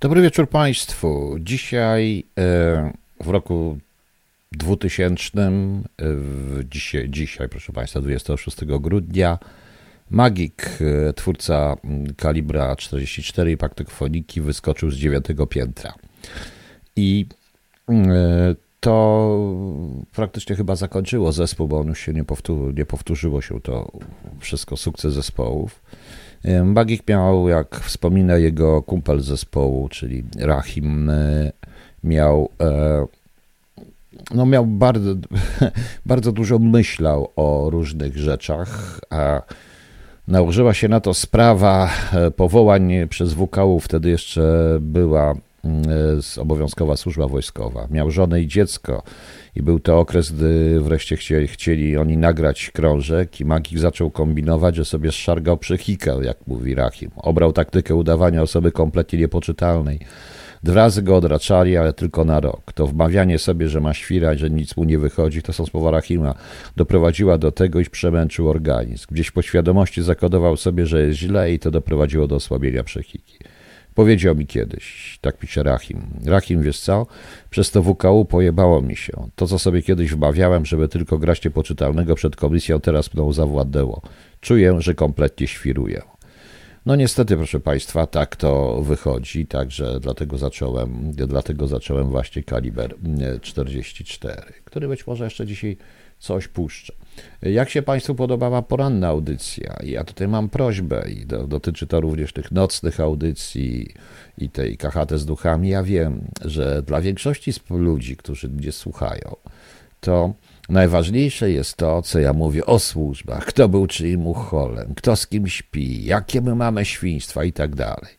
Dobry wieczór Państwu. Dzisiaj e, w roku 2000, e, dzisiaj, dzisiaj, proszę Państwa, 26 grudnia, Magik, e, twórca kalibra 44 i paktofoniki, wyskoczył z dziewiątego piętra. I to praktycznie chyba zakończyło zespół, bo on już się nie, nie powtórzyło się to wszystko, sukces zespołów. Bagik miał, jak wspomina jego kumpel zespołu, czyli Rahim, e, miał, e, no miał bardzo, bardzo dużo myślał o różnych rzeczach, a nałożyła się na to sprawa e, powołań przez WKU, wtedy jeszcze była obowiązkowa służba wojskowa. Miał żonę i dziecko i był to okres, gdy wreszcie chcieli, chcieli oni nagrać krążek i Magik zaczął kombinować, że sobie zszargał psychikę, jak mówi Rahim. Obrał taktykę udawania osoby kompletnie niepoczytalnej. Dwa razy go odraczali, ale tylko na rok. To wmawianie sobie, że ma świrać, że nic mu nie wychodzi, to są słowa Rahima, doprowadziła do tego, iż przemęczył organizm. Gdzieś po świadomości zakodował sobie, że jest źle i to doprowadziło do osłabienia psychiki. Powiedział mi kiedyś, tak pisze Rahim. Rahim, wiesz co? Przez to WKU pojebało mi się. To, co sobie kiedyś wmawiałem, żeby tylko grać niepoczytalnego przed komisją, teraz mną zawładnęło. Czuję, że kompletnie świruję. No niestety, proszę Państwa, tak to wychodzi, także dlatego zacząłem, dlatego zacząłem właśnie kaliber 44, który być może jeszcze dzisiaj coś puszczę. Jak się Państwu podobała poranna audycja? Ja tutaj mam prośbę i do, dotyczy to również tych nocnych audycji i tej kachaty z duchami. Ja wiem, że dla większości ludzi, którzy mnie słuchają, to najważniejsze jest to, co ja mówię o służbach, kto był czyim ucholem, kto z kim śpi, jakie my mamy świństwa i tak dalej.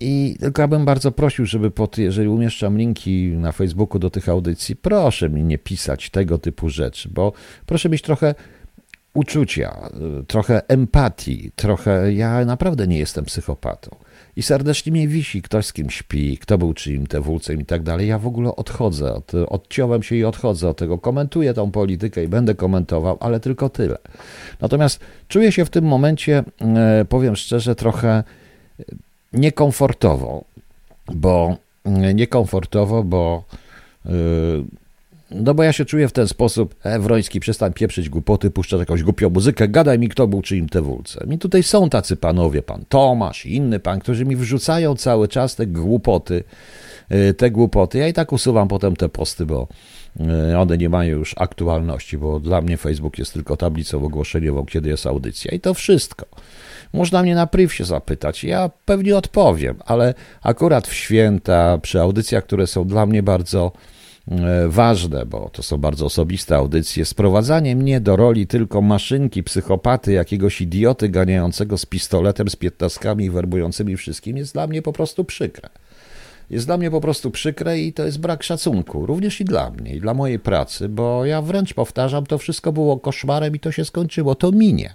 I tylko ja bym bardzo prosił, żeby pod, jeżeli umieszczam linki na Facebooku do tych audycji, proszę mi nie pisać tego typu rzeczy, bo proszę mieć trochę uczucia, trochę empatii, trochę. Ja naprawdę nie jestem psychopatą. I serdecznie mnie wisi, ktoś z kim śpi, kto był czyim tewulcem i tak dalej. Ja w ogóle odchodzę, od, odciąłem się i odchodzę od tego. Komentuję tą politykę i będę komentował, ale tylko tyle. Natomiast czuję się w tym momencie, e, powiem szczerze, trochę niekomfortowo, bo niekomfortowo, bo yy, no bo ja się czuję w ten sposób, e, Wroński, przestań pieprzyć głupoty, puszczać jakąś głupią muzykę, gadaj mi, kto był czyim te wólce. I tutaj są tacy panowie, pan Tomasz i inny pan, którzy mi wrzucają cały czas te głupoty, yy, te głupoty. Ja i tak usuwam potem te posty, bo one nie mają już aktualności, bo dla mnie Facebook jest tylko tablicą ogłoszeniową, kiedy jest audycja i to wszystko. Można mnie na priv się zapytać, ja pewnie odpowiem, ale akurat w święta, przy audycjach, które są dla mnie bardzo e, ważne, bo to są bardzo osobiste audycje, sprowadzanie mnie do roli tylko maszynki, psychopaty, jakiegoś idioty ganiającego z pistoletem, z piętnaskami i werbującymi wszystkim jest dla mnie po prostu przykre. Jest dla mnie po prostu przykre i to jest brak szacunku, również i dla mnie, i dla mojej pracy, bo ja wręcz powtarzam, to wszystko było koszmarem i to się skończyło, to minie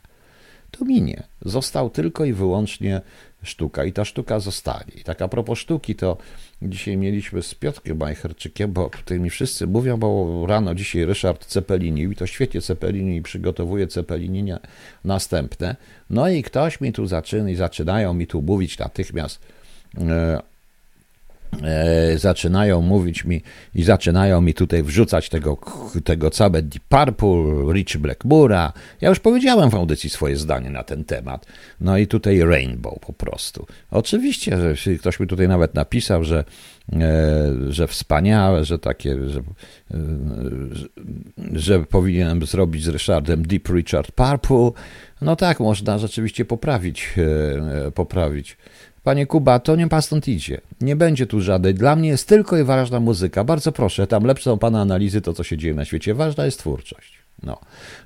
to minie. Został tylko i wyłącznie sztuka i ta sztuka zostanie. I tak a propos sztuki, to dzisiaj mieliśmy z Piotrkiem Majcherczykiem, bo tutaj mi wszyscy mówią, bo rano dzisiaj Ryszard Cepelinił i to świetnie Cepelini przygotowuje Cepelininie następne. No i ktoś mi tu zaczyna i zaczynają mi tu mówić natychmiast E, zaczynają mówić mi i zaczynają mi tutaj wrzucać tego, tego całe Deep Purple, Rich Blackmura. Ja już powiedziałem w audycji swoje zdanie na ten temat. No i tutaj Rainbow po prostu. Oczywiście, że ktoś mi tutaj nawet napisał, że, e, że wspaniałe, że takie, że, e, że powinienem zrobić z Richardem Deep Richard Purple. No tak, można rzeczywiście poprawić, poprawić Panie Kuba, to nie pan stąd idzie. Nie będzie tu żadnej. Dla mnie jest tylko i ważna muzyka. Bardzo proszę, tam lepsze są pana analizy, to co się dzieje na świecie. Ważna jest twórczość. No.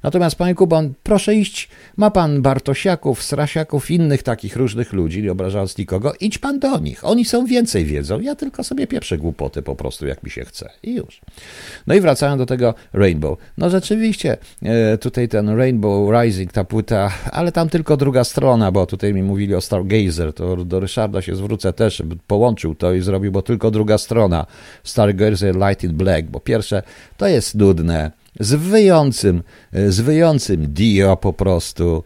Natomiast, panie Kubon, proszę iść, ma pan Bartosiaków, Strasiaków, innych takich różnych ludzi, nie obrażając nikogo, idź pan do nich. Oni są więcej wiedzą, ja tylko sobie pieprzę głupoty po prostu, jak mi się chce. I już. No i wracając do tego Rainbow. No rzeczywiście, e, tutaj ten Rainbow Rising, ta płyta, ale tam tylko druga strona, bo tutaj mi mówili o Stargazer, to do Ryszarda się zwrócę też, połączył to i zrobił, bo tylko druga strona Stargazer Light in Black, bo pierwsze to jest nudne, z wyjącym, z wyjącym Dio po prostu,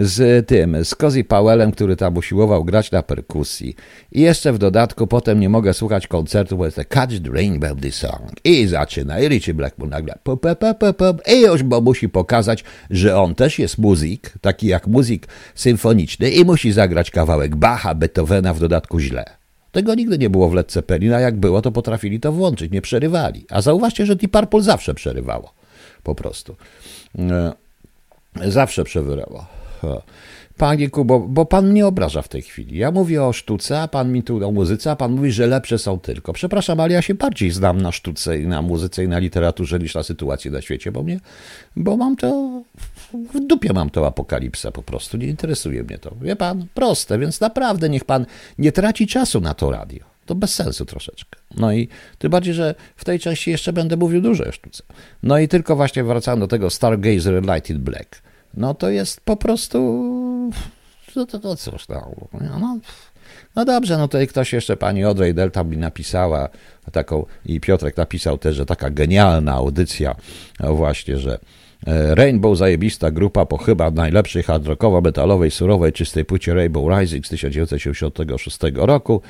z tym, z Cozy Powellem, który tam usiłował grać na perkusji. I jeszcze w dodatku potem nie mogę słuchać koncertu, bo jest to Catch the Rainbow the Song. I zaczyna, i Richie Blackmore nagle pop, pop, pop, pop, i już bo musi pokazać, że on też jest muzyk, taki jak muzyk symfoniczny i musi zagrać kawałek Bacha, Beethovena w dodatku źle. Tego nigdy nie było w Led Zeppelin, a jak było, to potrafili to włączyć, nie przerywali. A zauważcie, że Deep Purple zawsze przerywało. Po prostu. E, zawsze przewyrało. Panie Kubo, bo pan mnie obraża w tej chwili. Ja mówię o sztuce, a pan mi tu o muzyce, a pan mówi, że lepsze są tylko. Przepraszam, ale ja się bardziej znam na sztuce i na muzyce i na literaturze niż na sytuacji na świecie, bo mnie, bo mam to, w dupie mam to apokalipsę po prostu, nie interesuje mnie to. Wie pan, proste, więc naprawdę niech pan nie traci czasu na to radio. To bez sensu troszeczkę. No i tym bardziej, że w tej części jeszcze będę mówił dużo o sztuce. No i tylko właśnie wracam do tego Stargazer Lighted Black no to jest po prostu. No to, to cóż, no, no, no dobrze, no tutaj ktoś jeszcze, pani Audrey Delta mi napisała taką, i Piotrek napisał też, że taka genialna audycja, no właśnie, że e, Rainbow zajebista grupa po chyba najlepszej hard metalowej surowej, czystej płycie Rainbow Rising z 1986 roku.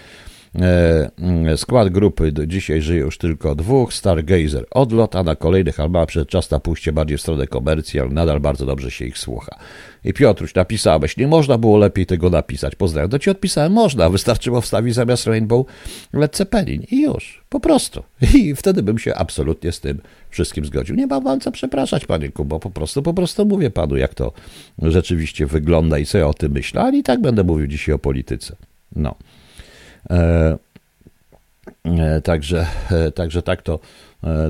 E, mm, skład grupy do dzisiaj żyje już tylko dwóch, Stargazer odlot, a na kolejnych albumach przed czas na pójście bardziej w stronę komercji, ale nadal bardzo dobrze się ich słucha. I Piotruś, napisałeś, nie można było lepiej tego napisać, pozdrawiam. To ci odpisałem, można, wystarczyło wstawić zamiast Rainbow Led Zeppelin i już, po prostu. I wtedy bym się absolutnie z tym wszystkim zgodził. Nie mam wam co przepraszać, panie Kubo, po prostu, po prostu mówię panu, jak to rzeczywiście wygląda i co ja o tym myślę, ale i tak będę mówił dzisiaj o polityce. No. E, e, także, e, także, tak to,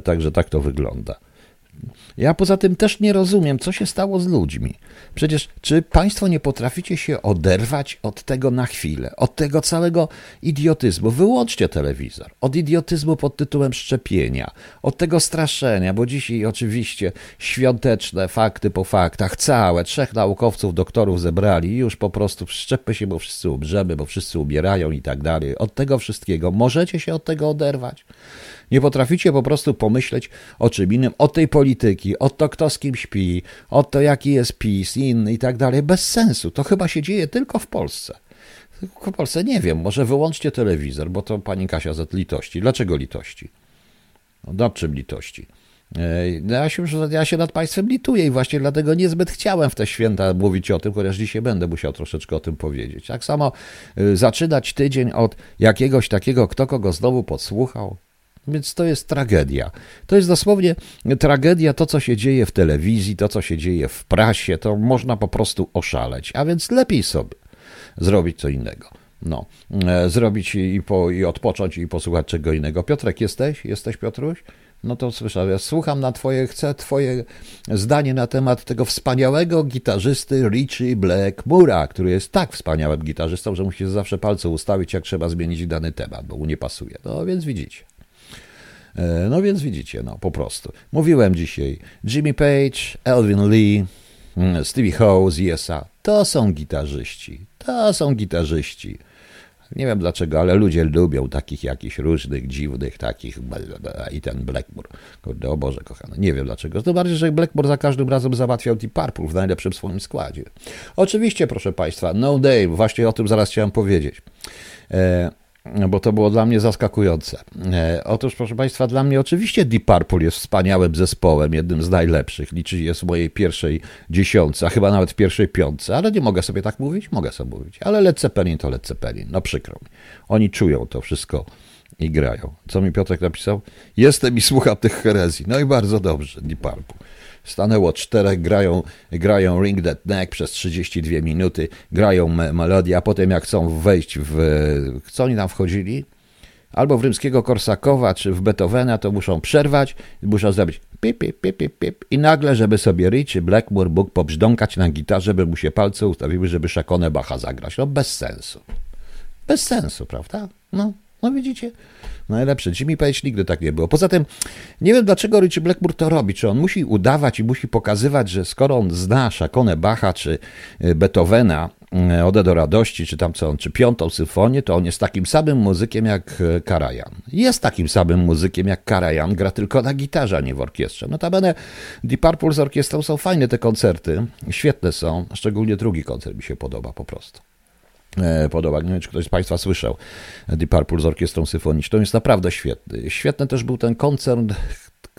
także tak to wygląda. Ja poza tym też nie rozumiem, co się stało z ludźmi. Przecież czy państwo nie potraficie się oderwać od tego na chwilę, od tego całego idiotyzmu? Wyłączcie telewizor. Od idiotyzmu pod tytułem szczepienia, od tego straszenia, bo dzisiaj oczywiście świąteczne fakty po faktach, całe, trzech naukowców, doktorów zebrali i już po prostu szczepy się, bo wszyscy umrzemy, bo wszyscy umierają i tak dalej. Od tego wszystkiego. Możecie się od tego oderwać? Nie potraficie po prostu pomyśleć o czym innym, o tej polityki, o to, kto z kim śpi, o to, jaki jest PiS, inny i tak dalej. Bez sensu. To chyba się dzieje tylko w Polsce. Tylko w Polsce nie wiem, może wyłączcie telewizor, bo to pani Kasia z litości. Dlaczego litości? No, nad czym litości? No, ja się, ja się nad państwem lituję i właśnie dlatego niezbyt chciałem w te święta mówić o tym, chociaż dzisiaj będę musiał troszeczkę o tym powiedzieć. Tak samo y, zaczynać tydzień od jakiegoś takiego, kto kogo znowu podsłuchał, więc to jest tragedia. To jest dosłownie tragedia to, co się dzieje w telewizji, to, co się dzieje w prasie, to można po prostu oszaleć. A więc lepiej sobie zrobić co innego. No, e, zrobić i, po, i odpocząć i posłuchać czego innego. Piotrek, jesteś? Jesteś, Piotruś? No to słyszę, ja słucham na twoje, chcę twoje zdanie na temat tego wspaniałego gitarzysty Richie Blackmura, który jest tak wspaniałym gitarzystą, że musi zawsze palce ustawić, jak trzeba zmienić dany temat, bo mu nie pasuje. No więc widzicie. E, no więc widzicie, no po prostu. Mówiłem dzisiaj, Jimmy Page, Elvin Lee, mm, Stevie Howe z ESA, to są gitarzyści, to są gitarzyści. Nie wiem dlaczego, ale ludzie lubią takich jakichś różnych, dziwnych takich i ten Blackmore. Kurde, o Boże kochany, nie wiem dlaczego. To bardziej, że Blackmore za każdym razem załatwiał Deep Purple w najlepszym swoim składzie. Oczywiście, proszę Państwa, No Dave, właśnie o tym zaraz chciałem powiedzieć. E, bo to było dla mnie zaskakujące. E, otóż, proszę Państwa, dla mnie oczywiście Deep Purple jest wspaniałym zespołem, jednym z najlepszych. Liczy jest w mojej pierwszej dziesiątce, a chyba nawet w pierwszej piątce, ale nie mogę sobie tak mówić? Mogę sobie mówić. Ale Led Zeppelin to Led Zeppelin, no przykro mi. Oni czują to wszystko i grają. Co mi Piotrek napisał? Jestem i słucham tych herezji. No i bardzo dobrze, Deep Purple. Stanęło czterech, grają, grają Ring That Neck przez 32 minuty, grają me melodię, a potem jak chcą wejść w... Co oni tam wchodzili? Albo w rzymskiego Korsakowa, czy w Beethovena, to muszą przerwać, muszą zrobić pip, pip, pip, pip, pip. I nagle, żeby sobie Rich czy Blackmore Book pobrzdąkać na gitarze, żeby mu się palce ustawiły, żeby szakonę Bacha zagrać. No bez sensu. Bez sensu, prawda? No, No widzicie? Najlepsze. Mi powiedzieć, nigdy tak nie było. Poza tym, nie wiem dlaczego Richie Blackmore to robi. Czy on musi udawać i musi pokazywać, że skoro on zna Szakonę Bacha czy y, Beethovena, y, Ode do radości, czy tam co on, czy piątą symfonię, to on jest takim samym muzykiem jak y, Karajan. Jest takim samym muzykiem jak Karajan, gra tylko na gitarze, a nie w orkiestrze. Notabene Deep Purple z orkiestrą są fajne te koncerty, świetne są, szczególnie drugi koncert mi się podoba po prostu. E, podoba. Nie wiem, czy ktoś z Państwa słyszał Deep Purple z orkiestrą symfoniczną. Jest naprawdę świetny. Świetny też był ten koncert,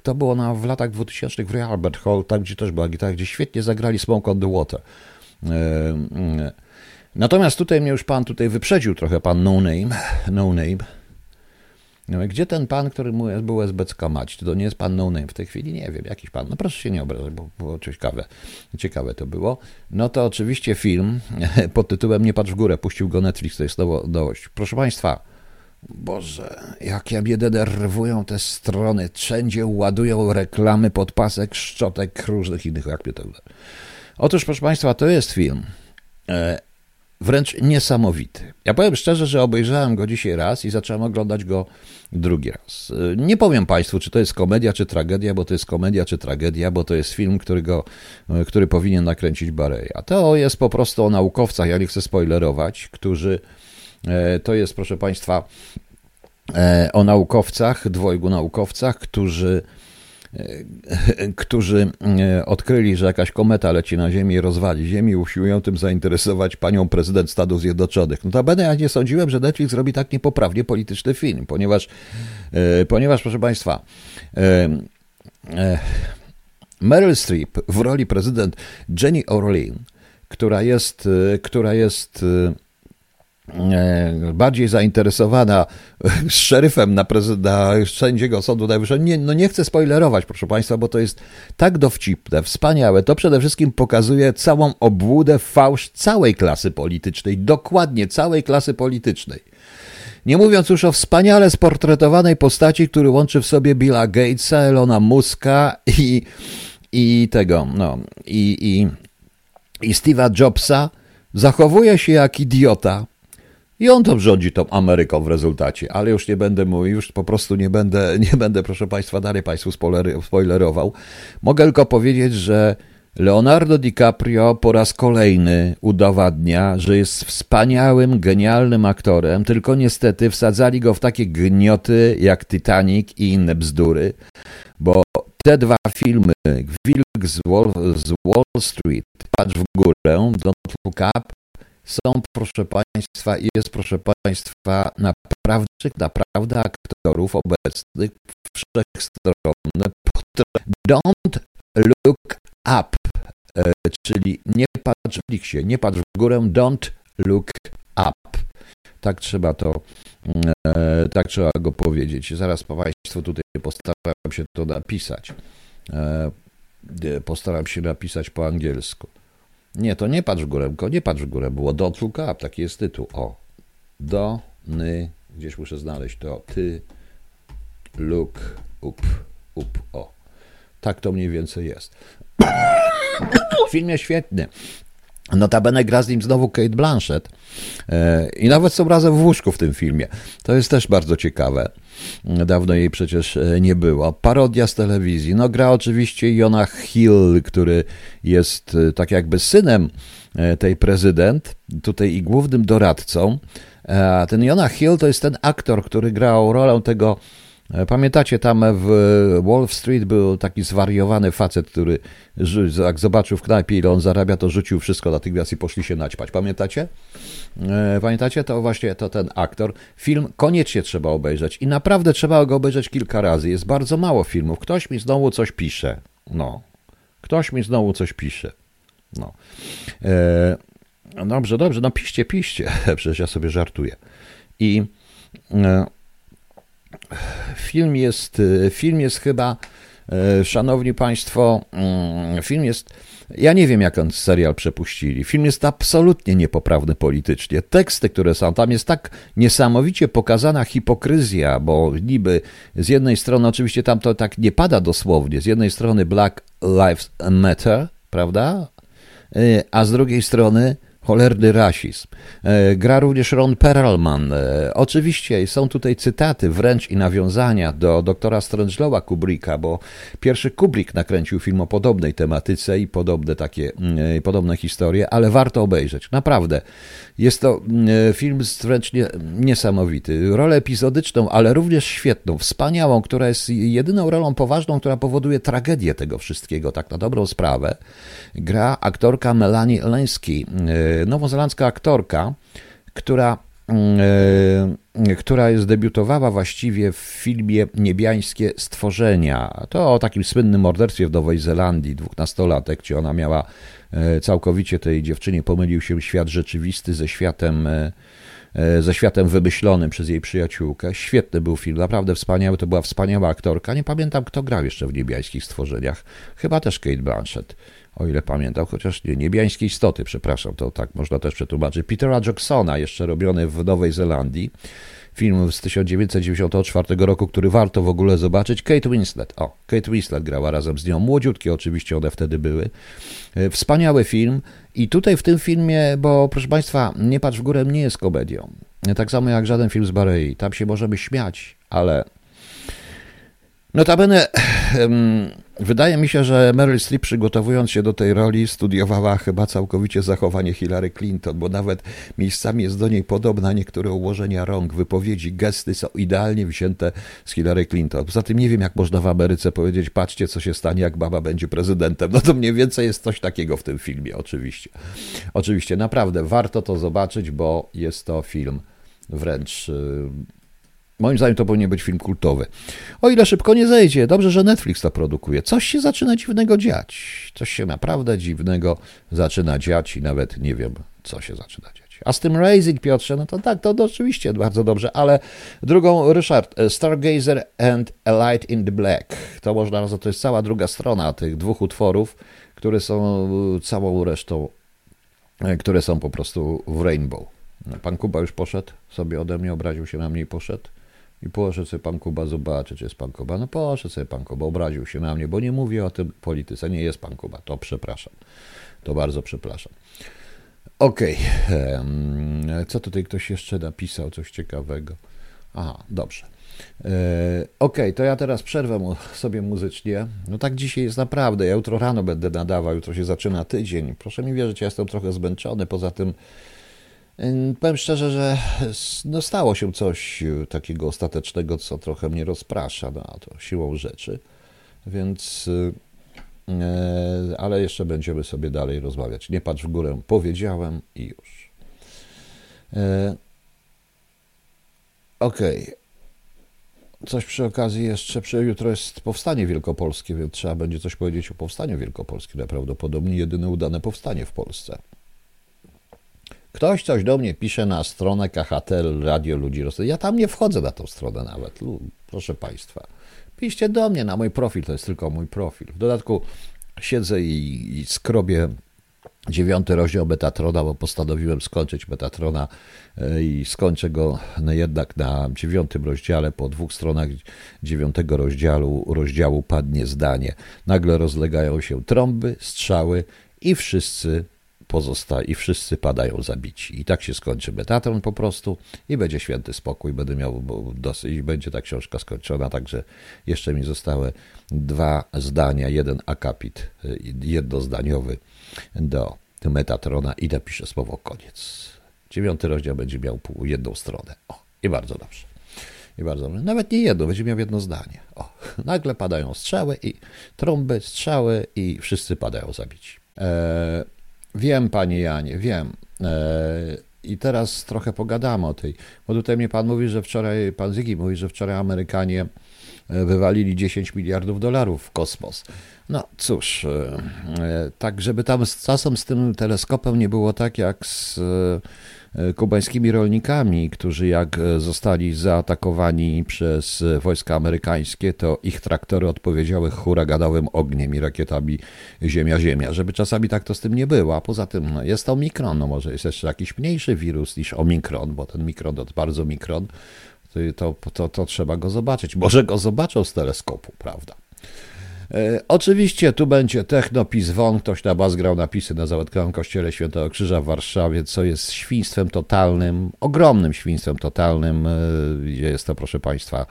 to było na, w latach 2000 w Albert Hall, tam gdzie też była gitara, gdzie świetnie zagrali Smoke on the Water. E, e. Natomiast tutaj mnie już pan tutaj wyprzedził trochę, pan No Name. No Name gdzie ten pan, który mu był esbecka mać? To nie jest pan no name w tej chwili? Nie wiem, jakiś pan. No proszę się nie obrażać, bo było ciekawe. Ciekawe to było. No to oczywiście film pod tytułem Nie patrz w górę, puścił go Netflix, to jest nowość. Proszę państwa, Boże, jak ja mnie denerwują te strony. Wszędzie ładują reklamy, podpasek, szczotek, różnych innych, jak mnie to Otóż, proszę Państwa, to jest film e, wręcz niesamowity. Ja powiem szczerze, że obejrzałem go dzisiaj raz i zacząłem oglądać go drugi raz. Nie powiem Państwu, czy to jest komedia, czy tragedia, bo to jest komedia, czy tragedia, bo to jest film, którego, który powinien nakręcić Bareja. To jest po prostu o naukowcach, ja nie chcę spoilerować, którzy, e, to jest proszę Państwa, e, o naukowcach, dwojgu naukowcach, którzy którzy e, odkryli, że jakaś kometa leci na Ziemię i rozwali Ziemię, usiłują tym zainteresować panią prezydent Stanów Zjednoczonych. No to będę ja nie sądziłem, że Netflix zrobi tak niepoprawnie polityczny film, ponieważ, e, ponieważ proszę Państwa, Meryl Streep w roli prezydent Jenny Orlean, która jest, która jest E, bardziej zainteresowana szeryfem na, na sędziego Sądu Najwyższego. Nie, no nie chcę spoilerować, proszę Państwa, bo to jest tak dowcipne, wspaniałe. To przede wszystkim pokazuje całą obłudę, fałsz całej klasy politycznej, dokładnie całej klasy politycznej. Nie mówiąc już o wspaniale sportretowanej postaci, który łączy w sobie Billa Gatesa, Elona Muska i, i tego, no, i, i, i Steve'a Jobsa, zachowuje się jak idiota, i on to rządzi tą Ameryką w rezultacie, ale już nie będę mówił, już po prostu nie będę, nie będę, proszę Państwa, dalej Państwu spoilerował. Mogę tylko powiedzieć, że Leonardo DiCaprio po raz kolejny udowadnia, że jest wspaniałym, genialnym aktorem, tylko niestety wsadzali go w takie gnioty jak Titanic i inne bzdury, bo te dwa filmy, Wilk z Wall, z Wall Street, Patrz w górę, Don't Look Up, są, proszę Państwa, i jest, proszę Państwa, naprawdę, naprawdę aktorów obecnych wszechstronne. Don't look up, e, czyli nie patrz w Lixie, nie patrz w górę, don't look up. Tak trzeba to, e, tak trzeba go powiedzieć. Zaraz Państwu tutaj postaram się to napisać. E, postaram się napisać po angielsku. Nie, to nie patrz w górę, tylko nie patrz w górę, było Don't Look Up, taki jest tytuł. O, do, ny, gdzieś muszę znaleźć to, ty, look, up, up, o. Tak to mniej więcej jest. Film jest świetny. Notabene gra z nim znowu Kate Blanchett e, i nawet są razem w łóżku w tym filmie. To jest też bardzo ciekawe. Dawno jej przecież e, nie było. Parodia z telewizji. No gra oczywiście Jonah Hill, który jest e, tak jakby synem tej prezydent, tutaj i głównym doradcą. Ten Jonah Hill to jest ten aktor, który grał rolę tego pamiętacie, tam w Wall Street był taki zwariowany facet, który jak zobaczył w knajpie, ile on zarabia, to rzucił wszystko natychmiast i poszli się naćpać. Pamiętacie? E, pamiętacie? To właśnie to ten aktor. Film koniecznie trzeba obejrzeć i naprawdę trzeba go obejrzeć kilka razy. Jest bardzo mało filmów. Ktoś mi znowu coś pisze. No. Ktoś mi znowu coś pisze. No. E, dobrze, dobrze, no piście, piście. Przecież ja sobie żartuję. I e, Film jest, y, film jest chyba, y, szanowni państwo, mm, film jest, ja nie wiem jak on serial przepuścili. Film jest absolutnie niepoprawny politycznie. Teksty, które są, tam jest tak niesamowicie pokazana hipokryzja, bo niby z jednej strony, oczywiście tam to tak nie pada dosłownie, z jednej strony Black Lives Matter, prawda? Y, a z drugiej strony Cholerny rasizm. E, gra również Ron Perlman. E, oczywiście są tutaj cytaty, wręcz i nawiązania do doktora Strangelowa Kubricka, bo pierwszy Kubrick nakręcił film o podobnej tematyce i podobne takie, mm, podobne historie, ale warto obejrzeć. Naprawdę. Jest to mm, film wręcz niesamowity. Rolę epizodyczną, ale również świetną, wspaniałą, która jest jedyną rolą poważną, która powoduje tragedię tego wszystkiego, tak na dobrą sprawę. Gra aktorka Melanie Lensky, e, nowozelandzka aktorka, która e, która jest debiutowała właściwie w filmie Niebiańskie Stworzenia. To o takim słynnym morderstwie w Nowej Zelandii, dwunastolatek, gdzie ona miała E, całkowicie tej dziewczynie pomylił się świat rzeczywisty ze światem, e, ze światem wymyślonym przez jej przyjaciółkę. Świetny był film, naprawdę wspaniały, to była wspaniała aktorka. Nie pamiętam, kto grał jeszcze w niebiańskich stworzeniach. Chyba też Kate Blanchett, o ile pamiętam, chociaż nie, niebiańskie istoty, przepraszam, to tak można też przetłumaczyć. Petera Jacksona, jeszcze robiony w Nowej Zelandii film z 1994 roku, który warto w ogóle zobaczyć. Kate Winslet. O, Kate Winslet grała razem z nią. Młodziutkie oczywiście one wtedy były. E, wspaniały film. I tutaj w tym filmie, bo proszę Państwa, Nie patrz w górę nie jest komedią. Tak samo jak żaden film z Barei. Tam się możemy śmiać, ale Notabene, wydaje mi się, że Meryl Streep przygotowując się do tej roli studiowała chyba całkowicie zachowanie Hillary Clinton, bo nawet miejscami jest do niej podobna, niektóre ułożenia rąk, wypowiedzi, gesty są idealnie wzięte z Hillary Clinton. Poza tym nie wiem, jak można w Ameryce powiedzieć, patrzcie, co się stanie, jak baba będzie prezydentem. No to mniej więcej jest coś takiego w tym filmie, oczywiście. Oczywiście, naprawdę warto to zobaczyć, bo jest to film wręcz y, Moim zdaniem to powinien być film kultowy. O ile szybko nie zejdzie, dobrze, że Netflix to produkuje. Coś się zaczyna dziwnego dziać. Coś się naprawdę dziwnego zaczyna dziać i nawet nie wiem, co się zaczyna dziać. A z tym Raising, Piotrze, no to tak, to, to oczywiście bardzo dobrze, ale drugą, Ryszard, e, Stargazer and A Light in the Black. To można, to jest cała druga strona tych dwóch utworów, które są e, całą resztą, e, które są po prostu w Rainbow. Pan Kuba już poszedł, sobie ode mnie obraził się na mnie i poszedł. I poszedł sobie pan Kuba zobaczyć, czy jest pan Kuba. No poszedł sobie pan Kuba, obraził się na mnie, bo nie mówię o tym polityce. Nie jest pan Kuba, to przepraszam. To bardzo przepraszam. Okej, okay. co tutaj ktoś jeszcze napisał, coś ciekawego? Aha, dobrze. E, okej, okay, to ja teraz przerwę mu, sobie muzycznie. No tak dzisiaj jest naprawdę. Ja jutro rano będę nadawał, jutro się zaczyna tydzień. Proszę mi wierzyć, ja jestem trochę zmęczony. Poza tym Powiem szczerze, że no stało się coś e, takiego ostatecznego, co trochę mnie rozprasza, no, to siłą rzeczy. Więc, e, e, ale jeszcze będziemy sobie dalej rozmawiać. Nie patrz w górę, powiedziałem i już. Okej. Okay. Coś przy okazji jeszcze, przy, jutro jest powstanie wielkopolskie, więc trzeba będzie coś powiedzieć o powstaniu wielkopolskim. Najprawdopodobniej jedyne udane powstanie w Polsce. Ktoś coś do mnie pisze na stronę KHTL Radio Ludzi Rosji. Ja tam nie wchodzę na tą stronę nawet, proszę Państwa. Piszcie do mnie na mój profil, to jest tylko mój profil. W dodatku siedzę i, i skrobię dziewiąty rozdział Metatrona, bo postanowiłem skończyć Metatrona e, i skończę go jednak na dziewiątym rozdziale. Po dwóch stronach dziewiątego rozdziału, rozdziału padnie zdanie. Nagle rozlegają się trąby, strzały i wszyscy pozostaje i wszyscy padają zabici. I tak się skończy Metatron po prostu i będzie święty spokój, będę miał dosyć będzie ta książka skończona, także jeszcze mi zostały dwa zdania, jeden akapit jednozdaniowy do Metatrona i napiszę słowo koniec. Dziewiąty rozdział będzie miał pół, jedną stronę. O, i bardzo dobrze. I bardzo dobrze. Nawet nie jedno, będzie miał jedno zdanie. O, nagle padają strzały i trąby, strzały i wszyscy padają zabici. Eee, Wiem, panie Janie, wiem. E, I teraz trochę pogadamy o tej, bo tutaj mnie pan mówi, że wczoraj, pan Zygi mówi, że wczoraj Amerykanie e, wywalili 10 miliardów dolarów w kosmos. No cóż, e, tak żeby tam z czasem z tym teleskopem nie było tak jak z kubańskimi rolnikami, którzy jak e, zostali zaatakowani przez e, wojska amerykańskie, to ich traktory odpowiedziały huraganowym ogniem i rakietami ziemia-ziemia, żeby czasami tak to z tym nie było, a poza tym no, jest to mikron, no może jest jeszcze jakiś mniejszy wirus niż omikron, bo ten mikron to bardzo mikron, to, to, to trzeba go zobaczyć. Może go zobaczą z teleskopu, prawda? E, oczywiście tu będzie technopis won, ktoś na bas grał napisy na Załadkowym Kościele Świętego Krzyża w Warszawie, co jest świństwem totalnym, ogromnym świństwem totalnym, e, jest to proszę Państwa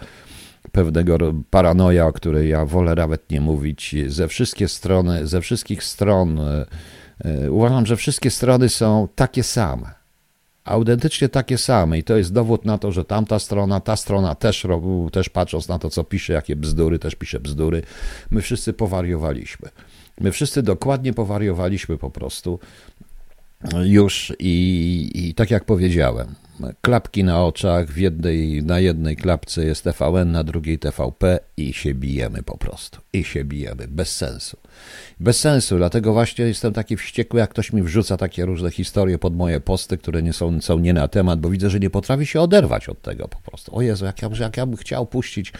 pewnego paranoja, o której ja wolę nawet nie mówić, ze wszystkie strony, ze wszystkich stron e, uważam, że wszystkie strony są takie same autentycznie takie same i to jest dowód na to, że tamta strona, ta strona też, też patrząc na to, co pisze, jakie bzdury, też pisze bzdury, my wszyscy powariowaliśmy. My wszyscy dokładnie powariowaliśmy po prostu już i, i tak jak powiedziałem, klapki na oczach, w jednej, na jednej klapce jest TVN, na drugiej TVP i się bijemy po prostu. I się bijemy, bez sensu. Bez sensu, dlatego właśnie jestem taki wściekły, jak ktoś mi wrzuca takie różne historie pod moje posty, które nie są, są nie na temat, bo widzę, że nie potrafi się oderwać od tego po prostu. O Jezu, jak ja, jak ja bym chciał puścić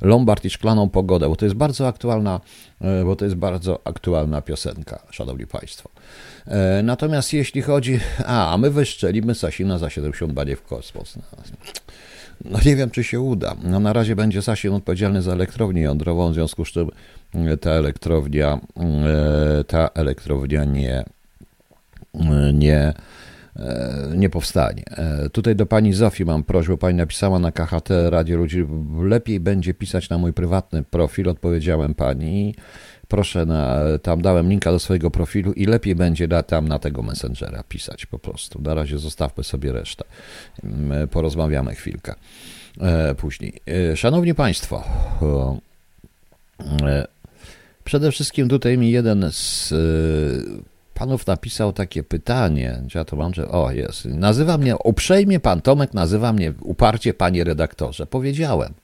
Lombard i Szklaną Pogodę, bo to jest bardzo aktualna, e, bo to jest bardzo aktualna piosenka, szanowni państwo. E, natomiast jeśli chodzi, a, my wyszczelimy Sasina za 70 w kosmos. No, nie wiem, czy się uda. No na razie będzie Sasin odpowiedzialny za elektrownię jądrową, w związku z czym e, ta elektrownia, e, ta elektrownia nie, nie, nie powstanie. Tutaj do pani Zofii mam prośbę. Pani napisała na KHT Radio Ludzi, lepiej będzie pisać na mój prywatny profil, odpowiedziałem pani. Proszę, na, tam dałem linka do swojego profilu i lepiej będzie na, tam na tego Messengera pisać po prostu. Na razie zostawmy sobie resztę. Mm, porozmawiamy chwilkę e, później. E, szanowni Państwo, e, przede wszystkim tutaj mi jeden z panów napisał takie pytanie, ja to mam, że o jest, nazywa mnie, uprzejmie pan Tomek nazywa mnie uparcie panie redaktorze. Powiedziałem.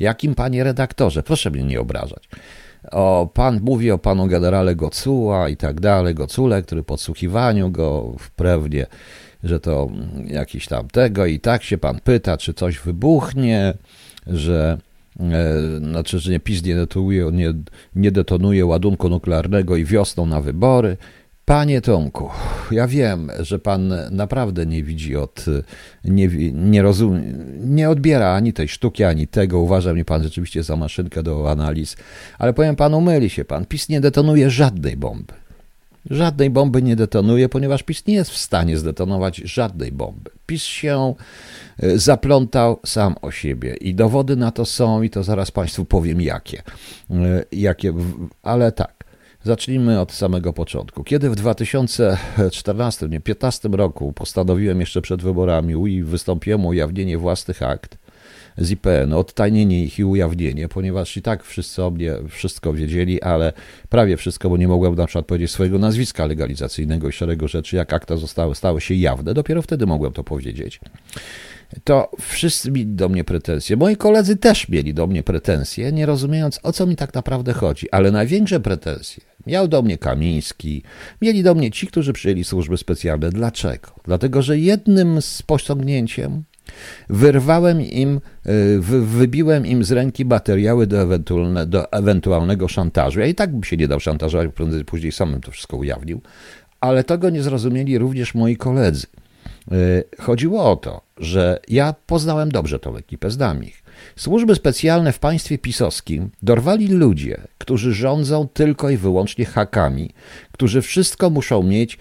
Jakim panie redaktorze? Proszę mnie nie obrażać. O, pan mówi o panu generale Gocuła i tak dalej, Gocule, który podsłuchiwaniu go wprawnie, że to jakiś tam tego i tak się pan pyta, czy coś wybuchnie, że e, znaczy, że nie PiS nie detonuje, nie, nie detonuje ładunku nuklearnego i wiosną na wybory. Panie Tomku, ja wiem, że pan naprawdę nie widzi od, nie, nie rozumie, nie odbiera ani tej sztuki, ani tego. Uważa mnie pan rzeczywiście za maszynkę do analiz, ale powiem panu, myli się pan. PiS nie detonuje żadnej bomby. Żadnej bomby nie detonuje, ponieważ PiS nie jest w stanie zdetonować żadnej bomby. PiS się e, zaplątał sam o siebie i dowody na to są, i to zaraz Państwu powiem jakie. E, jakie ale tak. Zacznijmy od samego początku. Kiedy w 2014, nie 15 roku postanowiłem jeszcze przed wyborami i wystąpiłem o ujawnienie własnych akt z IPN, odtajnienie ich i ujawnienie, ponieważ i tak wszyscy o mnie wszystko wiedzieli, ale prawie wszystko, bo nie mogłem na przykład powiedzieć swojego nazwiska legalizacyjnego i szeregu rzeczy, jak akta zostały, stały się jawne, dopiero wtedy mogłem to powiedzieć to wszyscy mieli do mnie pretensje. Moi koledzy też mieli do mnie pretensje, nie rozumiejąc o co mi tak naprawdę chodzi, ale największe pretensje miał do mnie Kamiński, mieli do mnie ci, którzy przyjęli służby specjalne. Dlaczego? Dlatego, że jednym z pociągnięciem wyrwałem im, y, wybiłem im z ręki materiały do, ewentualne, do ewentualnego szantażu. Ja i tak bym się nie dał szantażować, prędzej później samym to wszystko ujawnił, ale tego nie zrozumieli również moi koledzy. Y, chodziło o to, że ja poznałem dobrze tą ekipę, znam. Służby specjalne w państwie pisowskim dorwali ludzie, którzy rządzą tylko i wyłącznie hakami, którzy wszystko muszą mieć,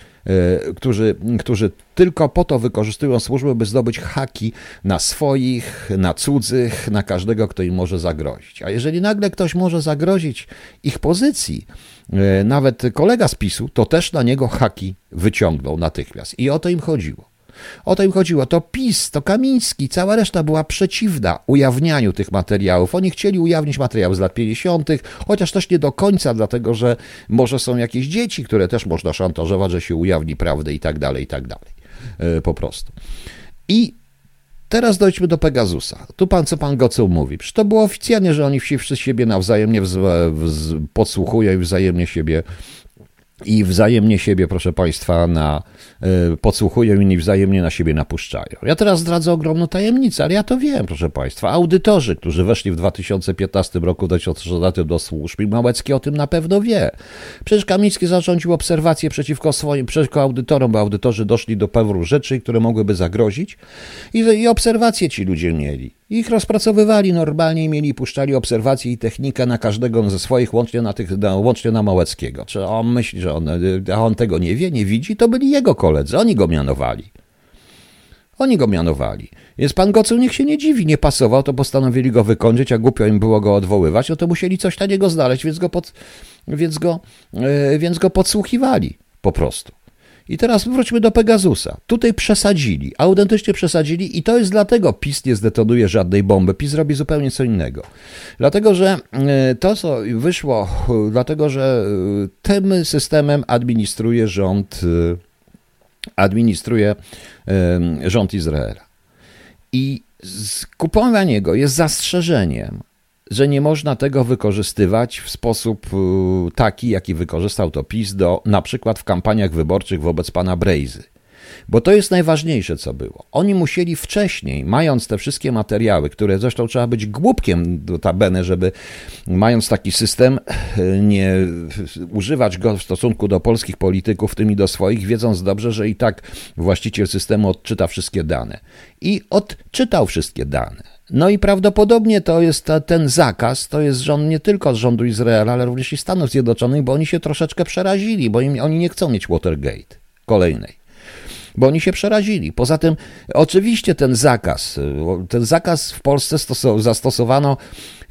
y, którzy, którzy tylko po to wykorzystują służby, by zdobyć haki na swoich, na cudzych, na każdego, kto im może zagrozić. A jeżeli nagle ktoś może zagrozić ich pozycji, y, nawet kolega z PiSu, to też na niego haki wyciągnął natychmiast. I o to im chodziło. O to im chodziło. To PiS, to Kamiński, cała reszta była przeciwna ujawnianiu tych materiałów. Oni chcieli ujawnić materiały z lat 50., chociaż też nie do końca, dlatego że może są jakieś dzieci, które też można szantażować, że się ujawni prawdę i tak dalej, i tak dalej. E, po prostu. I Teraz dojdźmy do Pegasusa. Tu pan, co pan Goceł mówi. Przecież to było oficjalnie, że oni wszyscy siebie nawzajem podsłuchują i wzajemnie siebie i wzajemnie siebie, proszę Państwa, na, y, podsłuchują i wzajemnie na siebie napuszczają. Ja teraz zdradzę ogromną tajemnicę, ale ja to wiem, proszę Państwa. Audytorzy, którzy weszli w 2015 roku do do służb i Małecki o tym na pewno wie. Przecież Kamiński zarządził obserwacje przeciwko swoim, przeciwko audytorom, bo audytorzy doszli do pewnych rzeczy, które mogłyby zagrozić i, i obserwacje ci ludzie mieli. Ich rozpracowywali normalnie i mieli, puszczali obserwacje i technikę na każdego ze swoich, łącznie na, tych, łącznie na Małeckiego. Czy on myśli, że on, a on tego nie wie, nie widzi? To byli jego koledzy, oni go mianowali. Oni go mianowali. Jest pan Gocuł, niech się nie dziwi, nie pasował, to postanowili go wykończyć, a głupio im było go odwoływać, no to musieli coś na niego znaleźć, więc go, pod, więc go, yy, więc go podsłuchiwali po prostu. I teraz wróćmy do Pegasusa. Tutaj przesadzili, autentycznie przesadzili i to jest dlatego PiS nie zdetonuje żadnej bomby. PiS robi zupełnie co innego. Dlatego, że e, to, co wyszło, dlatego, że e, tym systemem administruje rząd, e, administruje rząd Izraela. I kupowanie go jest zastrzeżeniem że nie można tego wykorzystywać w sposób y, taki, jaki wykorzystał to PiS do, na przykład w kampaniach wyborczych wobec pana Brejzy. Bo to jest najważniejsze, co było. Oni musieli wcześniej, mając te wszystkie materiały, które zresztą trzeba być głupkiem do tabene, żeby mając taki system, nie używać go w stosunku do polskich polityków, tym i do swoich, wiedząc dobrze, że i tak właściciel systemu odczyta wszystkie dane. I odczytał wszystkie dane. No i prawdopodobnie to jest ten zakaz, to jest rząd nie tylko z rządu Izraela, ale również i Stanów Zjednoczonych, bo oni się troszeczkę przerazili, bo im, oni nie chcą mieć Watergate kolejnej. Bo oni się przerazili. Poza tym, oczywiście ten zakaz, ten zakaz w Polsce stosow- zastosowano.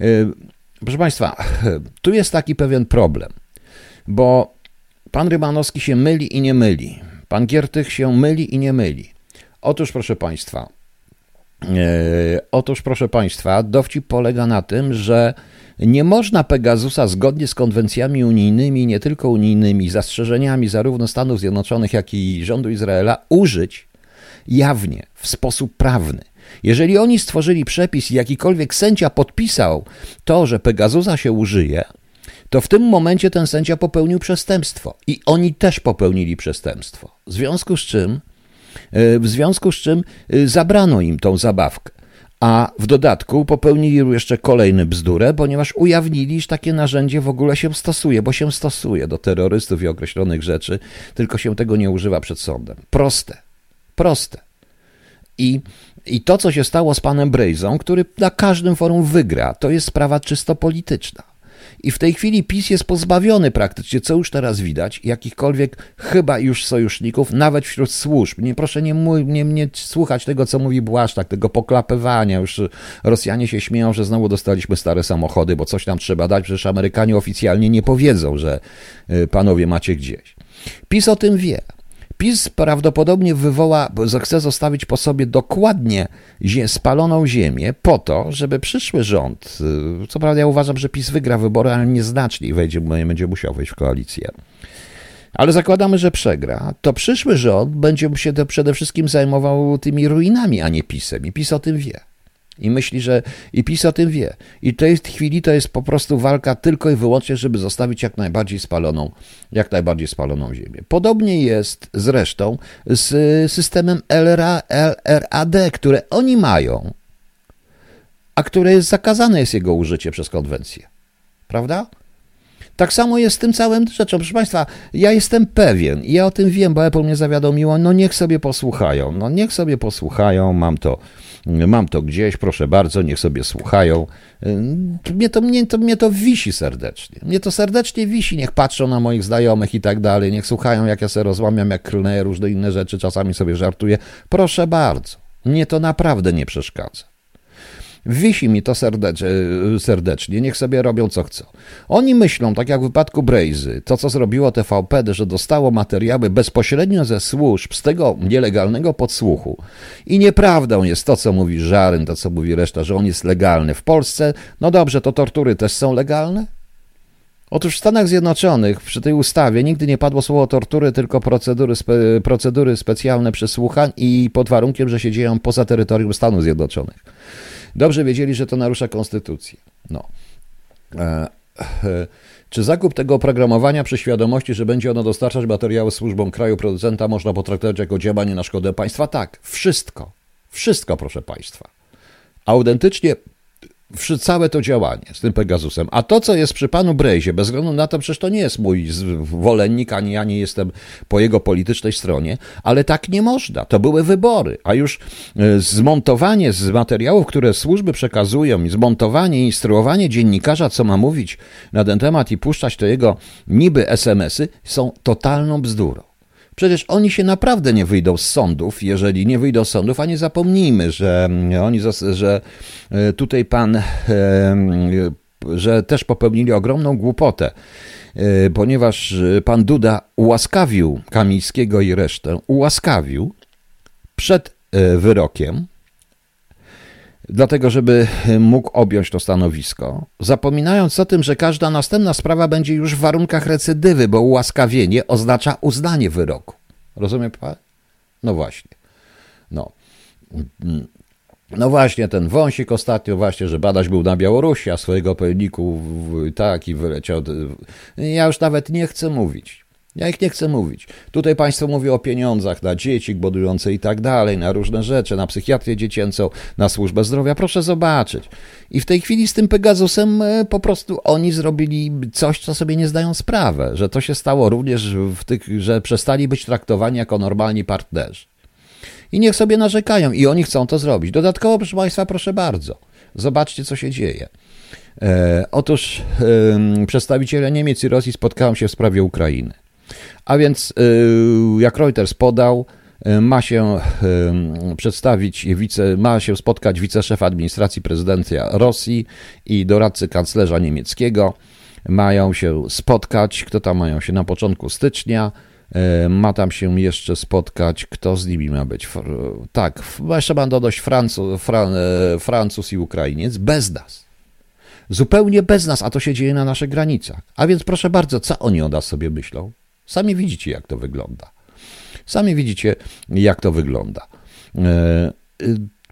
Yy, proszę Państwa, tu jest taki pewien problem, bo pan Rymanowski się myli i nie myli. Pan Giertych się myli i nie myli. Otóż, proszę Państwa, otóż, proszę Państwa, dowcip polega na tym, że nie można Pegasusa zgodnie z konwencjami unijnymi, nie tylko unijnymi, zastrzeżeniami zarówno Stanów Zjednoczonych, jak i rządu Izraela, użyć jawnie, w sposób prawny. Jeżeli oni stworzyli przepis i jakikolwiek sędzia podpisał to, że Pegasusa się użyje, to w tym momencie ten sędzia popełnił przestępstwo i oni też popełnili przestępstwo. W związku z czym E, w związku z czym e, zabrano im tą zabawkę. A w dodatku popełnili jeszcze kolejny bzdurę, ponieważ ujawnili, że takie narzędzie w ogóle się stosuje, bo się stosuje do terrorystów i określonych rzeczy, tylko się tego nie używa przed sądem. Proste. Proste. I, I to, co się stało z panem Brejzą, który na każdym forum wygra, to jest sprawa czysto polityczna. I w tej chwili PiS jest pozbawiony praktycznie, co już teraz widać, jakichkolwiek chyba już sojuszników, nawet wśród służb. Nie proszę nie, nie, nie słuchać tego, co mówi Błaszczak, tego poklapywania. Już Rosjanie się śmieją, że znowu dostaliśmy stare samochody, bo coś tam trzeba dać, przecież Amerykanie oficjalnie nie powiedzą, że y, panowie macie gdzieś. PiS o tym wie. PiS prawdopodobnie wywoła, chce zostawić po sobie dokładnie spaloną ziemię po to, żeby przyszły rząd, y, co prawda ja uważam, że PiS wygra wybory, ale nieznacznie i wejdzie, będzie musiał wejść w koalicję. Ale zakładamy, że przegra, to przyszły rząd będzie się przede wszystkim zajmował tymi ruinami, a nie PiSem. I PiS o tym wie. I myśli, że i PiS o tym wie. I w tej chwili to jest po prostu walka tylko i wyłącznie, żeby zostawić jak najbardziej spaloną, jak najbardziej spaloną ziemię. Podobnie jest zresztą z systemem LRA, LRAD, które oni mają, a które jest zakazane jest jego użycie przez konwencję. Prawda? Tak samo jest z tym całym rzeczą. Proszę Państwa, ja jestem pewien, ja o tym wiem, bo Apple mnie zawiadomiło, no niech sobie posłuchają, no niech sobie posłuchają, mam to Mam to gdzieś, proszę bardzo, niech sobie słuchają. Mnie to, mnie, to, mnie to wisi serdecznie. Mnie to serdecznie wisi. Niech patrzą na moich znajomych i tak dalej. Niech słuchają, jak ja sobie rozłamiam, jak klnę różne inne rzeczy. Czasami sobie żartuję. Proszę bardzo. Mnie to naprawdę nie przeszkadza. Wisi mi to serdecznie, niech sobie robią co chcą. Oni myślą, tak jak w wypadku Brejzy, to co zrobiło TVP, że dostało materiały bezpośrednio ze służb, z tego nielegalnego podsłuchu. I nieprawdą jest to, co mówi Żaryn, to co mówi reszta, że on jest legalny. W Polsce, no dobrze, to tortury też są legalne? Otóż w Stanach Zjednoczonych przy tej ustawie nigdy nie padło słowo tortury, tylko procedury, spe, procedury specjalne przesłuchań i pod warunkiem, że się dzieją poza terytorium Stanów Zjednoczonych. Dobrze wiedzieli, że to narusza konstytucję. No. E, e, czy zakup tego oprogramowania przy świadomości, że będzie ono dostarczać materiały służbom kraju producenta, można potraktować jako działanie na szkodę państwa? Tak, wszystko. Wszystko, proszę państwa. Autentycznie całe to działanie z tym Pegasusem. A to, co jest przy panu Brejzie, bez względu na to, przecież to nie jest mój zwolennik, ani ja nie jestem po jego politycznej stronie, ale tak nie można. To były wybory, a już e, zmontowanie z materiałów, które służby przekazują, zmontowanie, instruowanie dziennikarza, co ma mówić na ten temat i puszczać to jego niby SMS-y, są totalną bzdurą. Przecież oni się naprawdę nie wyjdą z sądów, jeżeli nie wyjdą z sądów, a nie zapomnijmy, że mm, oni, że e, tutaj pan, e, że też popełnili ogromną głupotę, e, ponieważ pan Duda ułaskawił Kamińskiego i resztę, ułaskawił przed wyrokiem, dlatego żeby mógł objąć to stanowisko, zapominając o tym, że każda następna sprawa będzie już w warunkach recydywy, bo ułaskawienie oznacza uznanie wyroku. Rozumie pan? No właśnie. No. No właśnie, ten wąsik ostatnio właśnie, że badać był na Białorusi, a swojego pełniku tak i wyleciał. Ja już nawet nie chcę mówić. Ja ich nie chcę mówić. Tutaj państwo mówi o pieniądzach na dzieci głodujące i tak dalej, na różne rzeczy, na psychiatrię dziecięcą, na służbę zdrowia. Proszę zobaczyć. I w tej chwili z tym Pegasusem e, po prostu oni zrobili coś, co sobie nie zdają sprawy, że to się stało również w tych, że przestali być traktowani jako normalni partnerzy. I niech sobie narzekają i oni chcą to zrobić. Dodatkowo, proszę Państwa, proszę bardzo, zobaczcie, co się dzieje. E, otóż e, przedstawiciele Niemiec i Rosji spotkają się w sprawie Ukrainy. A więc, y, jak Reuters podał, y, ma się y, przedstawić, ma się spotkać wiceszef administracji prezydenta Rosji i doradcy kanclerza niemieckiego. Mają się spotkać, kto tam mają się na początku stycznia. Ma tam się jeszcze spotkać, kto z nimi ma być. Tak, jeszcze ma dodać Francu, Fran, Francuz i Ukrainiec, bez nas. Zupełnie bez nas, a to się dzieje na naszych granicach. A więc proszę bardzo, co oni o nas sobie myślą? Sami widzicie, jak to wygląda. Sami widzicie, jak to wygląda. E,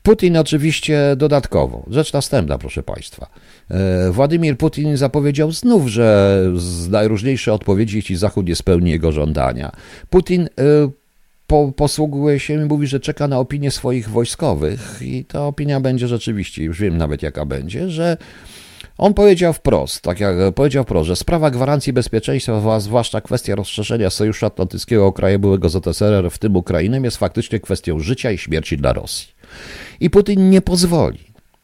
Putin oczywiście dodatkowo. Rzecz następna, proszę Państwa. E, Władimir Putin zapowiedział znów, że z najróżniejsze odpowiedzi, jeśli Zachód nie spełni jego żądania. Putin e, po, posługuje się i mówi, że czeka na opinię swoich wojskowych i ta opinia będzie rzeczywiście, już wiem nawet jaka będzie, że on powiedział wprost, tak jak powiedział wprost, że sprawa gwarancji bezpieczeństwa, zwłaszcza kwestia rozszerzenia Sojuszu Atlantyckiego o kraje byłego ZSRR, w tym Ukrainę, jest faktycznie kwestią życia i śmierci dla Rosji. I Putin nie pozwoli.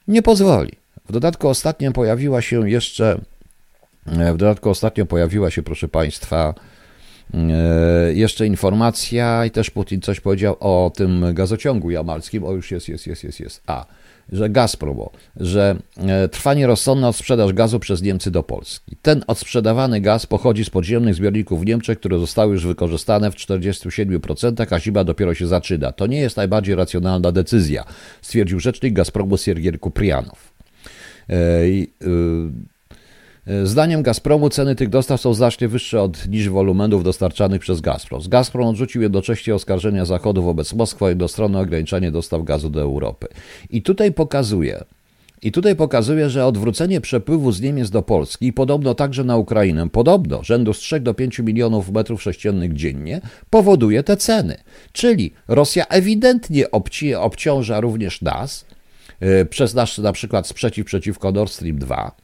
Nie pozwoli. W dodatku ostatnio pojawiła się jeszcze, w dodatku ostatnio pojawiła się, proszę Państwa, e, jeszcze informacja i też Putin coś powiedział o tym gazociągu jamalskim. O, już jest, jest, jest, jest, jest. A, że Gazprom, że e, trwa nierozsądna odsprzedaż gazu przez Niemcy do Polski. Ten odsprzedawany gaz pochodzi z podziemnych zbiorników w Niemczech, które zostały już wykorzystane w 47%, a zima dopiero się zaczyna. To nie jest najbardziej racjonalna decyzja, stwierdził rzecznik Gazpromu Siergier Kuprianow. E, zdaniem Gazpromu ceny tych dostaw są znacznie wyższe od niż wolumenów dostarczanych przez Gazprom. Gazprom odrzucił jednocześnie oskarżenia Zachodu wobec Moskwy o jednostronne ograniczanie dostaw gazu do Europy. I tutaj pokazuje, i tutaj pokazuje, że odwrócenie przepływu z Niemiec do Polski, podobno także na Ukrainę, podobno rzędu z 3 do 5 milionów metrów sześciennych dziennie, powoduje te ceny. Czyli Rosja ewidentnie obci, obciąża również nas yy, przez nasz na przykład sprzeciw przeciwko Nord Stream 2 E,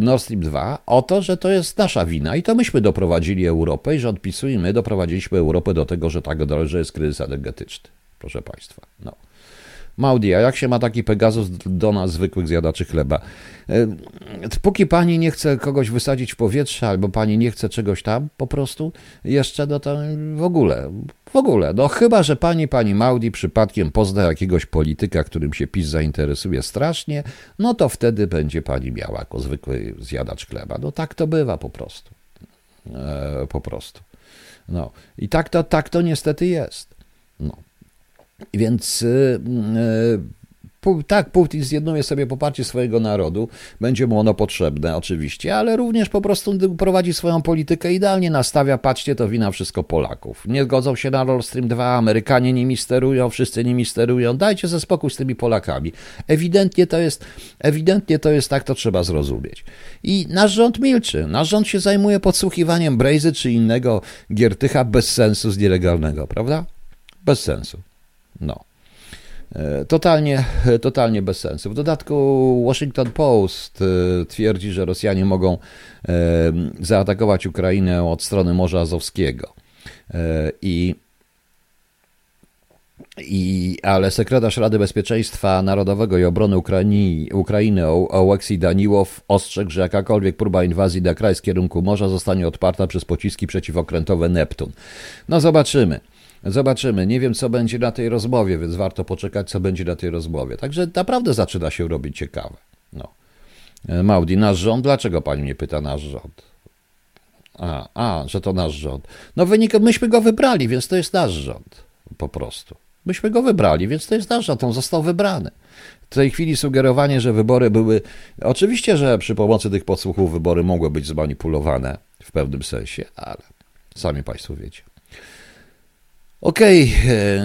Nord Stream 2 o to, że to jest nasza wina i to myśmy doprowadzili Europę i że odpisujemy, doprowadziliśmy Europę do tego, że tak że jest kryzys energetyczny. Proszę Państwa. No. Maudi, a jak się ma taki Pegasus do nas, zwykłych zjadaczy chleba? E, póki pani nie chce kogoś wysadzić w powietrze, albo pani nie chce czegoś tam, po prostu jeszcze, no to w ogóle, w ogóle. No chyba, że pani, pani Maudi przypadkiem pozna jakiegoś polityka, którym się PiS zainteresuje strasznie, no to wtedy będzie pani miała jako zwykły zjadacz chleba. No tak to bywa po prostu. E, po prostu. No i tak to, tak to niestety jest. No. Więc y, y, tak, Putin zjednuje sobie poparcie swojego narodu, będzie mu ono potrzebne oczywiście, ale również po prostu prowadzi swoją politykę idealnie, nastawia, patrzcie, to wina wszystko Polaków. Nie zgodzą się na Nord Stream 2, Amerykanie nimi sterują, wszyscy nimi sterują, dajcie ze spokój z tymi Polakami. Ewidentnie to jest, ewidentnie to jest tak, to trzeba zrozumieć. I nasz rząd milczy, nasz rząd się zajmuje podsłuchiwaniem Brejzy czy innego Giertycha bez sensu z nielegalnego, prawda? Bez sensu. No. E, totalnie, totalnie bez sensu. W dodatku Washington Post e, twierdzi, że Rosjanie mogą e, zaatakować Ukrainę od strony Morza Azowskiego. I i, ale sekretarz Rady Bezpieczeństwa Narodowego i Obrony Ukraini, Ukrainy Oleksij Daniłow ostrzegł, że jakakolwiek próba inwazji na kraj z kierunku morza zostanie odparta przez pociski przeciwokrętowe Neptun. No zobaczymy. Zobaczymy. Nie wiem, co będzie na tej rozmowie, więc warto poczekać, co będzie na tej rozmowie. Także naprawdę zaczyna się robić ciekawe. No. E, Maudi, nasz rząd? Dlaczego pani mnie pyta nasz rząd? A, a, że to nasz rząd. No wynik, myśmy go wybrali, więc to jest nasz rząd. Po prostu. Myśmy go wybrali, więc to jest nasz rząd, on został wybrany. W tej chwili sugerowanie, że wybory były. Oczywiście, że przy pomocy tych podsłuchów wybory mogły być zmanipulowane w pewnym sensie, ale sami Państwo wiecie. Okej, okay.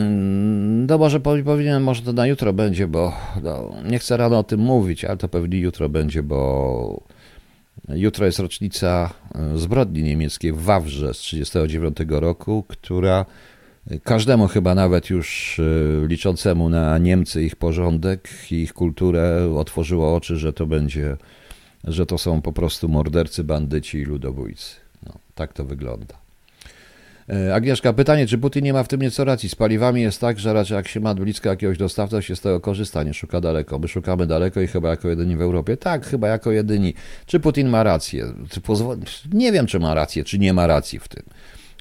no może powinienem, może to na jutro będzie, bo no, nie chcę rano o tym mówić, ale to pewnie jutro będzie, bo jutro jest rocznica e, zbrodni niemieckiej w Wawrze z 1939 roku, która każdemu chyba nawet już e, liczącemu na Niemcy ich porządek i ich kulturę otworzyło oczy, że to będzie, że to są po prostu mordercy, bandyci i ludobójcy. No, tak to wygląda. E, Agnieszka, pytanie, czy Putin nie ma w tym nieco racji? Z paliwami jest tak, że raczej jak się ma blisko jakiegoś dostawca, się z tego korzysta, nie szuka daleko. My szukamy daleko i chyba jako jedyni w Europie. Tak, chyba jako jedyni. Czy Putin ma rację? Nie wiem, czy ma rację, czy nie ma racji w tym.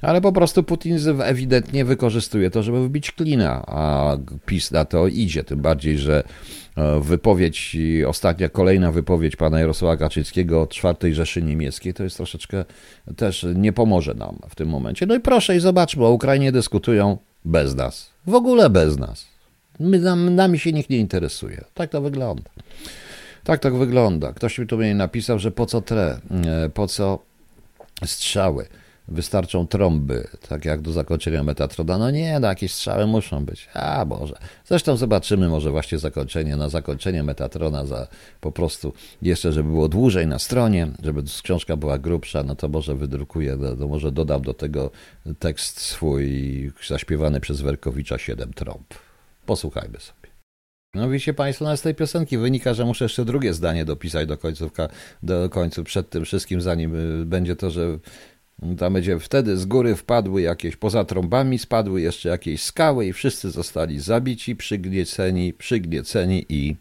Ale po prostu Putin ewidentnie wykorzystuje to, żeby wbić klina, a PiS na to idzie. Tym bardziej, że wypowiedź, ostatnia, kolejna wypowiedź pana Jarosława Kaczyńskiego o czwartej Rzeszy Niemieckiej, to jest troszeczkę też nie pomoże nam w tym momencie. No i proszę i zobaczmy, o Ukrainie dyskutują bez nas. W ogóle bez nas. My, nam, nami się nikt nie interesuje. Tak to wygląda. Tak to wygląda. Ktoś mi tu mnie napisał, że po co tre, e, po co strzały wystarczą trąby, tak jak do zakończenia Metatroda. No nie, no jakieś strzały muszą być. A Boże. Zresztą zobaczymy może właśnie zakończenie, na zakończenie Metatrona za po prostu jeszcze, żeby było dłużej na stronie, żeby książka była grubsza, no to może wydrukuję, no może dodam do tego tekst swój zaśpiewany przez Werkowicza Siedem trąb. Posłuchajmy sobie. No wiecie Państwo, no z tej piosenki wynika, że muszę jeszcze drugie zdanie dopisać do końcówka, do końcu, przed tym wszystkim, zanim y, będzie to, że tam będzie wtedy z góry wpadły jakieś, poza trąbami spadły jeszcze jakieś skały i wszyscy zostali zabici, przygnieceni, przygnieceni i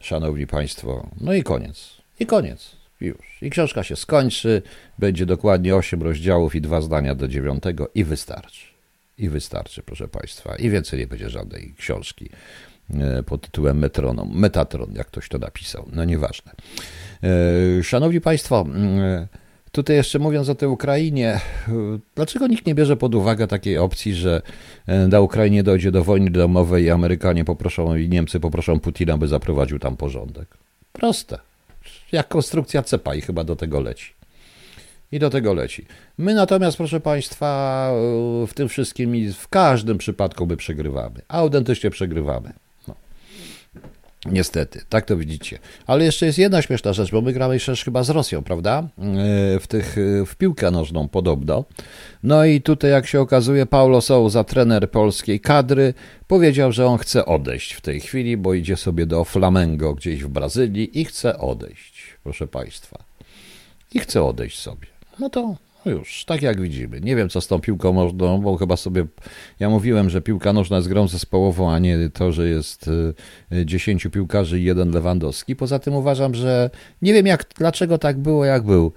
szanowni państwo, no i koniec. I koniec. Już. I książka się skończy, będzie dokładnie 8 rozdziałów i dwa zdania do dziewiątego i wystarczy. I wystarczy, proszę państwa. I więcej nie będzie żadnej książki e, pod tytułem Metronom, Metatron, jak ktoś to napisał. No nieważne. E, szanowni państwo, mm, Tutaj jeszcze mówiąc o tej Ukrainie, dlaczego nikt nie bierze pod uwagę takiej opcji, że e, na Ukrainie dojdzie do wojny domowej i Amerykanie poproszą i Niemcy poproszą Putina, by zaprowadził tam porządek? Proste. Jak konstrukcja cepa i chyba do tego leci. I do tego leci. My natomiast, proszę Państwa, w tym wszystkim i w każdym przypadku my przegrywamy. Autentycznie przegrywamy. Niestety, tak to widzicie. Ale jeszcze jest jedna śmieszna rzecz, bo my gramy jeszcze chyba z Rosją, prawda? E, w, tych, e, w piłkę nożną podobno. No i tutaj, jak się okazuje, Paulo Souza, trener polskiej kadry, powiedział, że on chce odejść w tej chwili, bo idzie sobie do Flamengo gdzieś w Brazylii i chce odejść, proszę Państwa. I chce odejść sobie. No to już, tak jak widzimy. Nie wiem, co z tą piłką nożną, bo chyba sobie. Ja mówiłem, że piłka nożna jest grą zespołową, a nie to, że jest y, dziesięciu piłkarzy i jeden Lewandowski. Poza tym uważam, że nie wiem, jak, dlaczego tak było, jak był.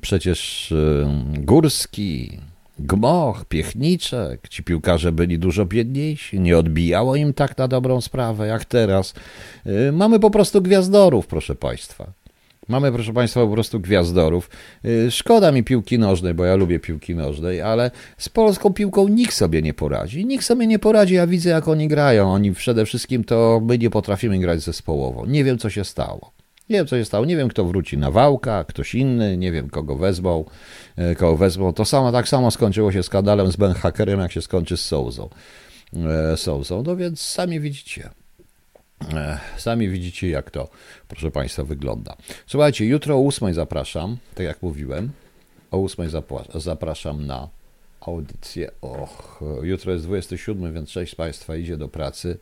Przecież y, Górski, Gmoch, Piechniczek, ci piłkarze byli dużo biedniejsi, nie odbijało im tak na dobrą sprawę jak teraz. Y, mamy po prostu gwiazdorów, proszę Państwa. Mamy, proszę Państwa, po prostu gwiazdorów. Y, szkoda mi piłki nożnej, bo ja lubię piłki nożnej, ale z polską piłką nikt sobie nie poradzi. Nikt sobie nie poradzi, ja widzę, jak oni grają. Oni przede wszystkim to my nie potrafimy grać zespołowo. Nie wiem, co się stało. Nie wiem, co się stało. Nie wiem, kto wróci na wałka, ktoś inny, nie wiem, kogo wezmą. Y, kogo wezmą. To samo, tak samo skończyło się skandalem z Ben Hackerem, jak się skończy z Souzą. Y, Souzą. No więc sami widzicie. Sami widzicie, jak to, proszę Państwa, wygląda. Słuchajcie, jutro o 8 zapraszam, tak jak mówiłem. O 8 zapraszam na audycję. Och, jutro jest 27, więc część z Państwa idzie do pracy.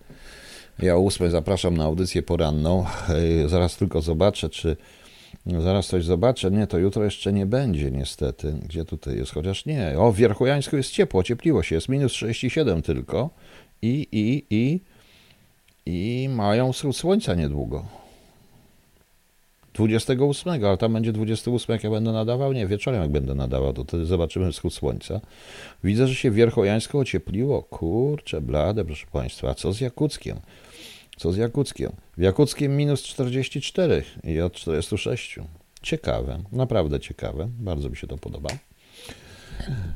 Ja o 8 zapraszam na audycję poranną. E, zaraz tylko zobaczę, czy zaraz coś zobaczę. Nie, to jutro jeszcze nie będzie niestety. Gdzie tutaj jest? Chociaż nie. O, w Wierchojańsku jest ciepło, ciepliło się. Jest minus 37 tylko. I, i, i, i mają wschód słońca niedługo. 28, ale tam będzie 28, jak ja będę nadawał? Nie, wieczorem jak będę nadawał, to wtedy zobaczymy wschód słońca. Widzę, że się Wierchojańsko ociepliło. Kurczę, blade, proszę Państwa. A co z Jakuckiem? Co z Jakuckiem? W Jakuckiem minus 44 i od 46. Ciekawe, naprawdę ciekawe. Bardzo mi się to podoba.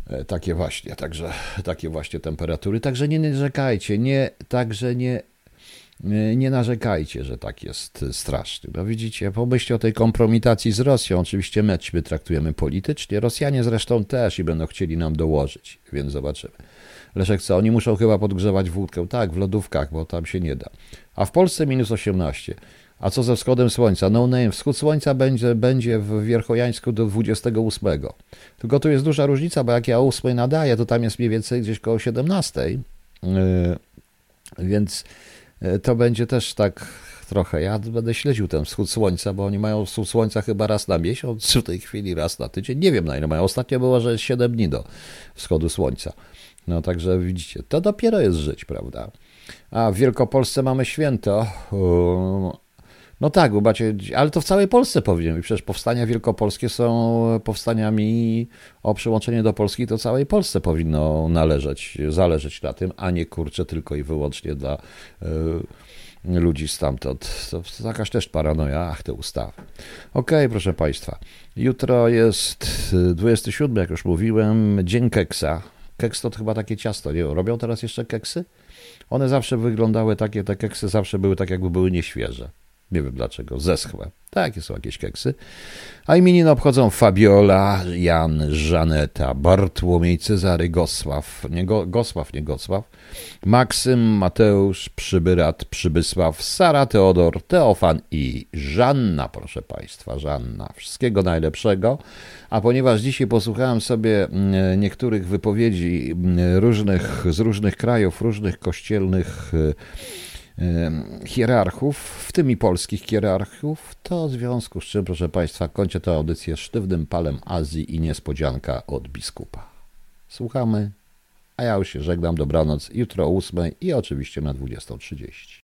E, takie właśnie, także takie właśnie temperatury. Także nie narzekajcie, nie, także nie, nie narzekajcie, że tak jest straszny. No widzicie, pomyślcie o tej kompromitacji z Rosją. Oczywiście mecz my traktujemy politycznie, Rosjanie zresztą też i będą chcieli nam dołożyć, więc zobaczymy. Leszek co, oni muszą chyba podgrzewać wódkę. Tak, w lodówkach, bo tam się nie da. A w Polsce minus 18. A co ze wschodem słońca? No name, wschód słońca będzie, będzie w Wierchojańsku do 28. Tylko tu jest duża różnica, bo jak ja o 8 nadaję, to tam jest mniej więcej gdzieś koło 17. Yy, więc to będzie też tak trochę. Ja będę śledził ten wschód słońca, bo oni mają wschód słońca chyba raz na miesiąc, w tej chwili raz na tydzień. Nie wiem na ile mają. Ostatnio było, że jest 7 dni do wschodu słońca. No także widzicie, to dopiero jest żyć, prawda? A w Wielkopolsce mamy święto. No tak, ubacie, ale to w całej Polsce powinien być. Przecież powstania wielkopolskie są powstaniami o przyłączenie do Polski, to całej Polsce powinno należeć, zależeć na tym, a nie kurczę tylko i wyłącznie dla y, ludzi stamtąd. To, to jakaś też paranoja, ach, te ustawy. Okej, okay, proszę Państwa. Jutro jest 27, jak już mówiłem, Dzień Keksa. Keks to chyba takie ciasto, nie? Robią teraz jeszcze keksy? One zawsze wyglądały takie, te keksy zawsze były tak, jakby były nieświeże. Nie wiem dlaczego, zeschłe. Takie są jakieś keksy. A imieniny obchodzą Fabiola, Jan, Żaneta, Bartłomiej, Cezary, Gosław, nie Go, Gosław, nie Gosław, Maksym, Mateusz, Przybyrat, Przybysław, Sara, Teodor, Teofan i Żanna, proszę Państwa, Żanna. Wszystkiego najlepszego. A ponieważ dzisiaj posłuchałem sobie mm, niektórych wypowiedzi mm, różnych, z różnych krajów, różnych kościelnych hierarchów, w tym i polskich hierarchów, to w związku z czym, proszę Państwa, kończę tę audycję sztywnym palem Azji i niespodzianka od biskupa. Słuchamy, a ja już się żegnam, dobranoc, jutro o 8 i oczywiście na 20.30.